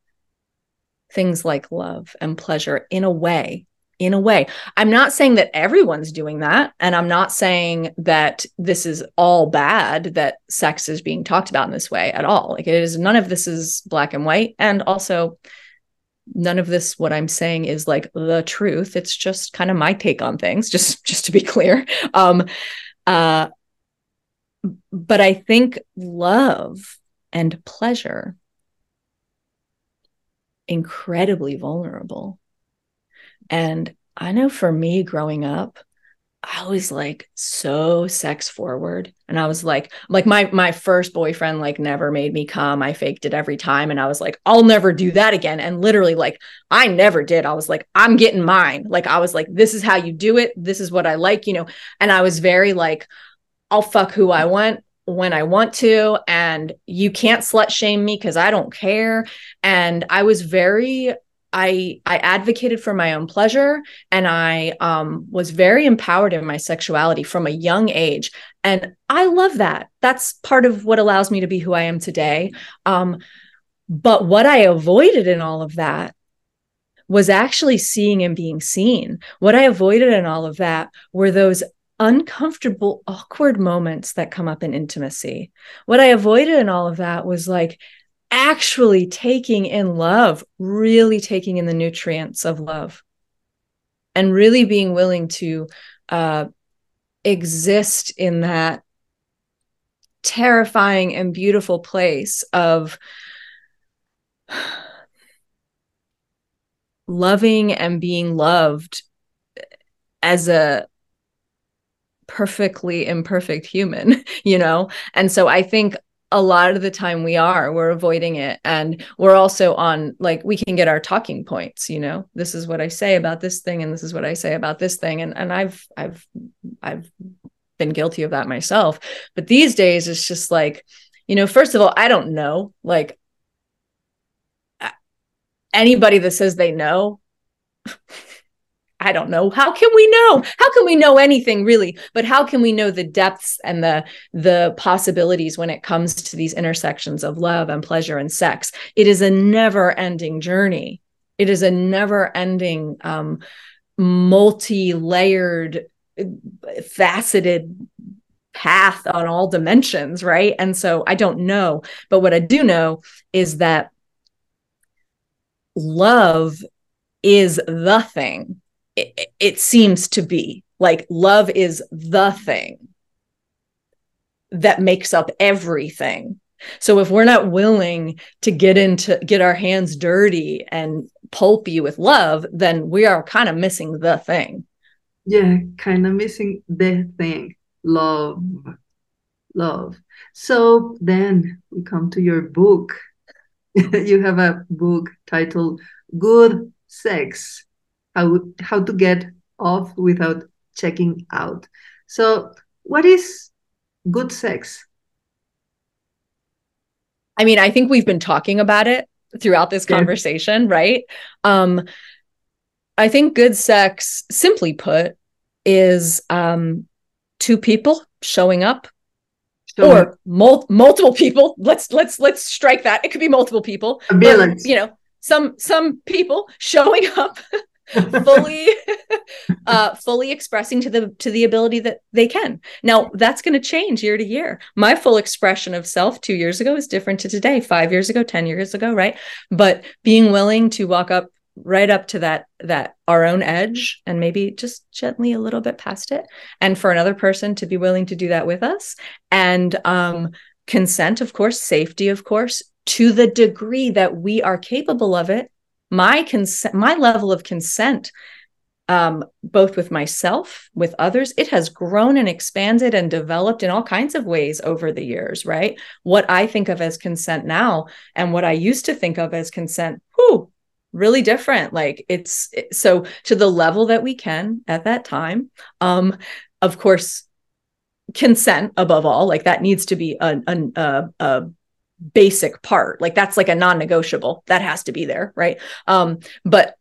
things like love and pleasure in a way in a way. I'm not saying that everyone's doing that and i'm not saying that this is all bad that sex is being talked about in this way at all. Like it is none of this is black and white and also none of this what i'm saying is like the truth. It's just kind of my take on things just just to be clear. Um uh but i think love and pleasure incredibly vulnerable. And I know for me growing up, I was like so sex forward. And I was like, like my my first boyfriend like never made me come. I faked it every time. And I was like, I'll never do that again. And literally, like, I never did. I was like, I'm getting mine. Like, I was like, this is how you do it. This is what I like, you know. And I was very like, I'll fuck who I want when I want to, and you can't slut shame me because I don't care. And I was very I I advocated for my own pleasure and I um, was very empowered in my sexuality from a young age, and I love that. That's part of what allows me to be who I am today. Um, but what I avoided in all of that was actually seeing and being seen. What I avoided in all of that were those uncomfortable, awkward moments that come up in intimacy. What I avoided in all of that was like actually taking in love, really taking in the nutrients of love, and really being willing to uh, exist in that terrifying and beautiful place of loving and being loved as a perfectly imperfect human, you know? And so I think a lot of the time we are we're avoiding it and we're also on like we can get our talking points you know this is what i say about this thing and this is what i say about this thing and and i've i've i've been guilty of that myself but these days it's just like you know first of all i don't know like anybody that says they know I don't know. How can we know? How can we know anything really? But how can we know the depths and the the possibilities when it comes to these intersections of love and pleasure and sex? It is a never-ending journey. It is a never-ending, um, multi-layered, faceted path on all dimensions, right? And so I don't know, but what I do know is that love is the thing it, it seems to be like love is the thing that makes up everything. So if we're not willing to get into get our hands dirty and pulpy with love then we are kind of missing the thing. Yeah kind of missing the thing. Love. Love. So then we come to your book. You have a book titled good sex how how to get off without checking out. So, what is good sex? I mean, I think we've been talking about it throughout this conversation, yeah. right? Um, I think good sex, simply put, is um, two people showing up or mul- multiple people let's let's let's strike that it could be multiple people but, you know some some people showing up fully uh fully expressing to the to the ability that they can. Now that's going to change year to year. My full expression of self 2 years ago is different to today 5 years ago 10 years ago right? But being willing to walk up right up to that that our own edge and maybe just gently a little bit past it. And for another person to be willing to do that with us and um consent of course safety of course to the degree that we are capable of it my consent my level of consent um, both with myself, with others, it has grown and expanded and developed in all kinds of ways over the years, right? What I think of as consent now and what I used to think of as consent, whew, really different like it's so to the level that we can at that time um of course consent above all like that needs to be a, a, a basic part. Like that's like a non-negotiable. That has to be there right? Um but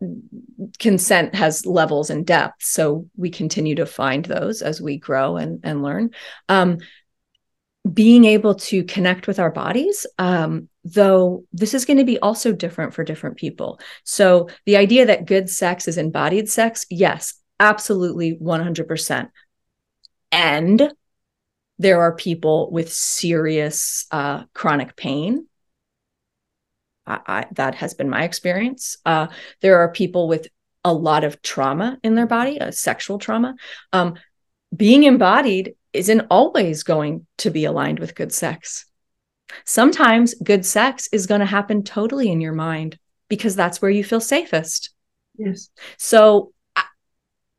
consent has levels and depth so we continue to find those as we grow and and learn. Um being able to connect with our bodies um, though this is going to be also different for different people. So the idea that good sex is embodied sex yes absolutely 100% and there are people with serious uh, chronic pain I, I, that has been my experience uh, there are people with a lot of trauma in their body a sexual trauma um, being embodied isn't always going to be aligned with good sex. Sometimes good sex is going to happen totally in your mind because that's where you feel safest. Yes. So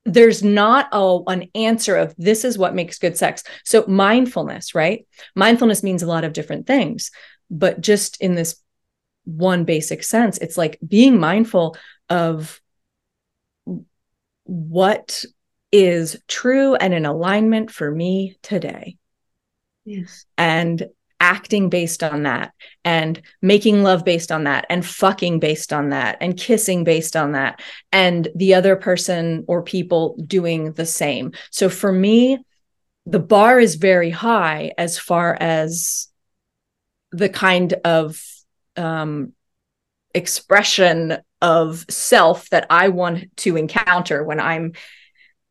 there's not a, an answer of this is what makes good sex. So mindfulness, right? Mindfulness means a lot of different things, but just in this one basic sense, it's like being mindful of what is true and in alignment for me today. Yes. And acting based on that and making love based on that and fucking based on that and kissing based on that and the other person or people doing the same. So for me, the bar is very high as far as the kind of um, expression of self that I want to encounter when I'm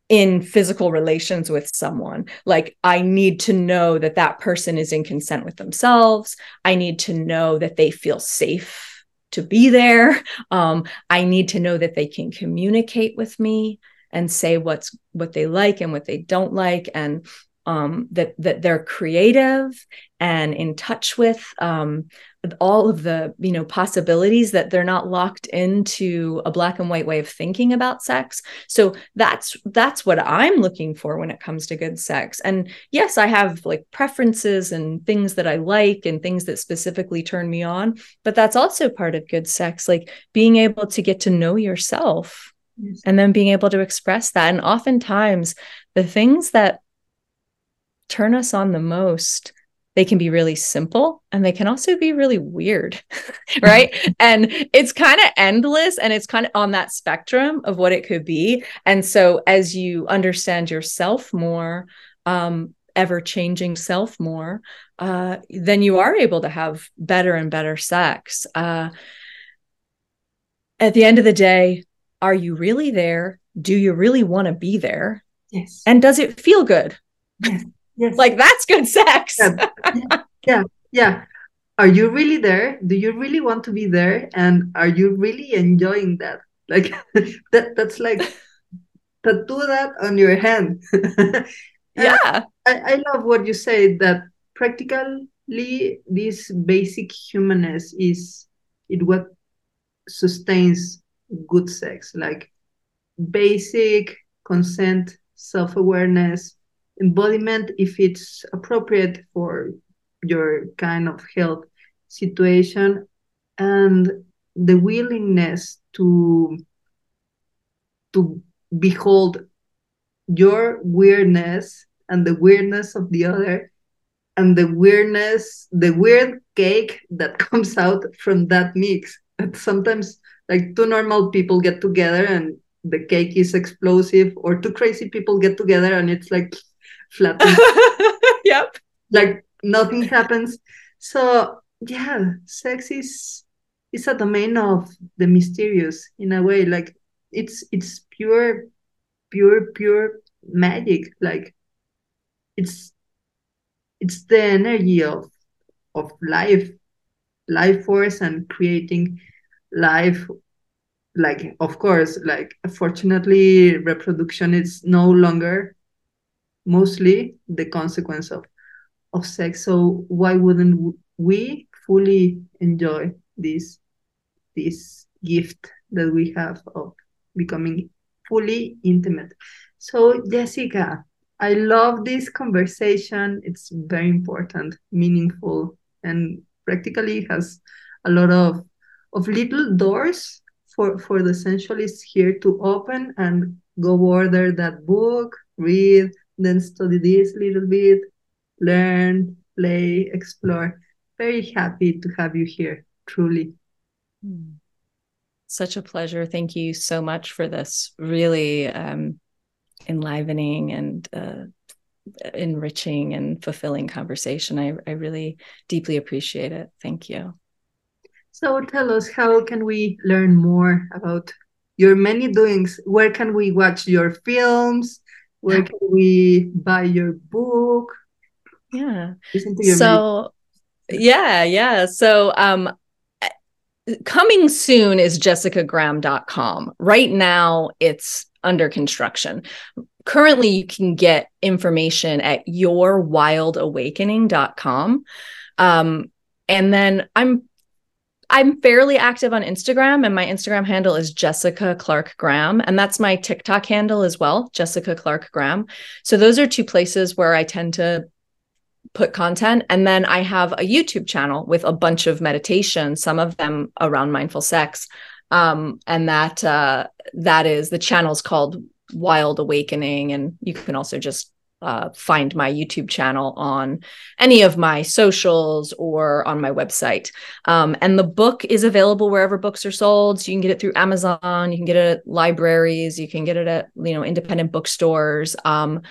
in physical relations with someone. Like i need to know that that person is in consent with themselves. I need to know that they feel safe to be there. Um, i need to know that they can communicate with me and say what's what they like and what they don't like and um, that that they're creative and in touch with um, all of the you know possibilities that they're not locked into a black and white way of thinking about sex. So that's that's what i'm looking for when it comes to good sex. And yes i have like preferences and things that i like and things that specifically turn me on but that's also part of good sex like being able to get to know yourself yes. and then being able to express that. And oftentimes the things that turn us on the most they can be really simple and they can also be really weird right? And it's kind of endless and it's kind of on that spectrum of what it could be. And so as you understand yourself more um, ever changing self more uh, then you are able to have better and better sex. Uh, at the end of the day are you really there? Do you really want to be there? Yes. And does it feel good? Yes Yes. Like that's good sex. yeah. yeah. Yeah. Are you really there? Do you really want to be there? And are you really enjoying that? Like that that's like tattoo that on your hand. yeah. I, I love what you say that practically this basic humanness is it what sustains good sex like basic consent self-awareness embodiment if it's appropriate for your kind of health situation and the willingness to to behold your weirdness and the weirdness of the other and the weirdness, the weird cake that comes out from that mix. That sometimes like two normal people get together and the cake is explosive, or two crazy people get together and it's like flat. yep. Like nothing happens. So yeah, sex is is a domain of the mysterious in a way. Like it's it's pure, pure, pure magic. Like it's it's the energy of of life life force and creating life like of course like fortunately reproduction is no longer mostly the consequence of of sex so why wouldn't we fully enjoy this this gift that we have of becoming fully intimate so jessica I love this conversation. It's very important, meaningful, and practically has a lot of of little doors for for the sensualists here to open and go order that book, read, then study this little bit, learn, play, explore. Very happy to have you here, truly. Such a pleasure. Thank you so much for this really um, enlivening and uh, enriching and fulfilling conversation. I, I really deeply appreciate it. Thank you. So tell us, how can we learn more about your many doings? Where can we watch your films? Where can we buy your book? Yeah. so, yeah, yeah. So, um, coming soon is jessicagraham.com. Right now, it's under construction. Currently, you can get information at yourwildawakening.com. Um, and then I'm I'm fairly active on Instagram, and my Instagram handle is Jessica Clark Graham, and that's my TikTok handle as well, Jessica Clark Graham. So those are two places where I tend to put content. And then I have a YouTube channel with a bunch of meditations, some of them around mindful sex um, and that uh, that is the channel's called Wild Awakening, and you can also just uh, find my YouTube channel on any of my socials or on my website. Um, and the book is available wherever books are sold. So you can get it through Amazon, you can get it at libraries, you can get it at you know independent bookstores. Um,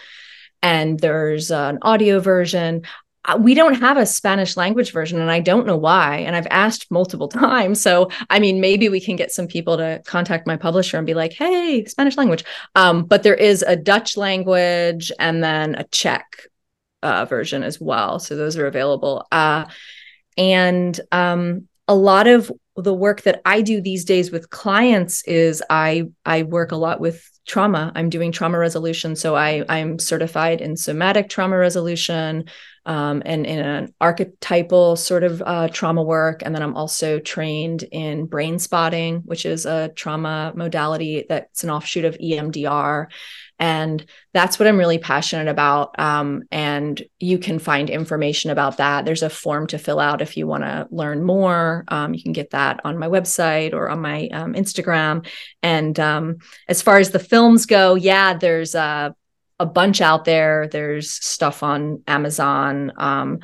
and there's an audio version we don't have a Spanish language version, and I don't know why. And I've asked multiple times. So, I mean, maybe we can get some people to contact my publisher and be like, "Hey, Spanish language." Um, but there is a Dutch language and then a Czech uh, version as well. So those are available. Uh, and um, a lot of the work that I do these days with clients is I I work a lot with trauma. I'm doing trauma resolution, so I I'm certified in somatic trauma resolution um, and in an archetypal sort of uh, trauma work. And then I'm also trained in brain spotting, which is a trauma modality that's an offshoot of EMDR. And that's what I'm really passionate about. Um, and you can find information about that. There's a form to fill out if you want to learn more. Um, you can get that on my website or on my um, Instagram. And um, as far as the films go, yeah, there's a a bunch out there. There's stuff on Amazon. Um,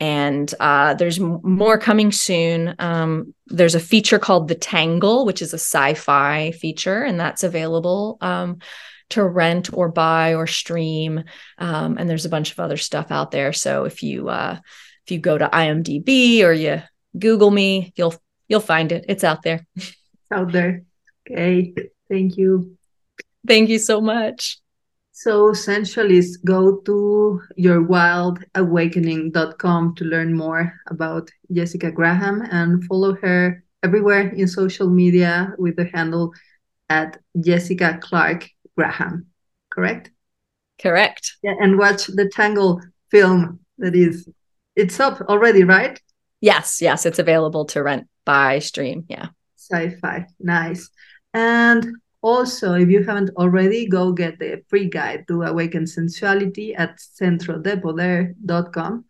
and uh, there's more coming soon. Um, there's a feature called The Tangle, which is a sci fi feature, and that's available um, to rent or buy or stream. Um, and there's a bunch of other stuff out there. So if you uh, if you go to IMDb or you Google me, you'll you'll find it. It's out there. It's out there. Okay. Thank you. Thank you so much. So sensualists, go to yourwildawakening.com to learn more about Jessica Graham and follow her everywhere in social media with the handle at Jessica Clark Graham. Correct? Correct. Yeah, and watch the Tangle film that is it's up already, right? Yes, yes, it's available to rent by stream. Yeah. Sci-fi. Nice. And also, if you haven't already, go get the free guide to Awaken Sensuality at centrodepoder.com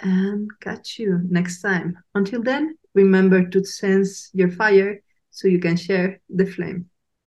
and catch you next time. Until then, remember to sense your fire so you can share the flame.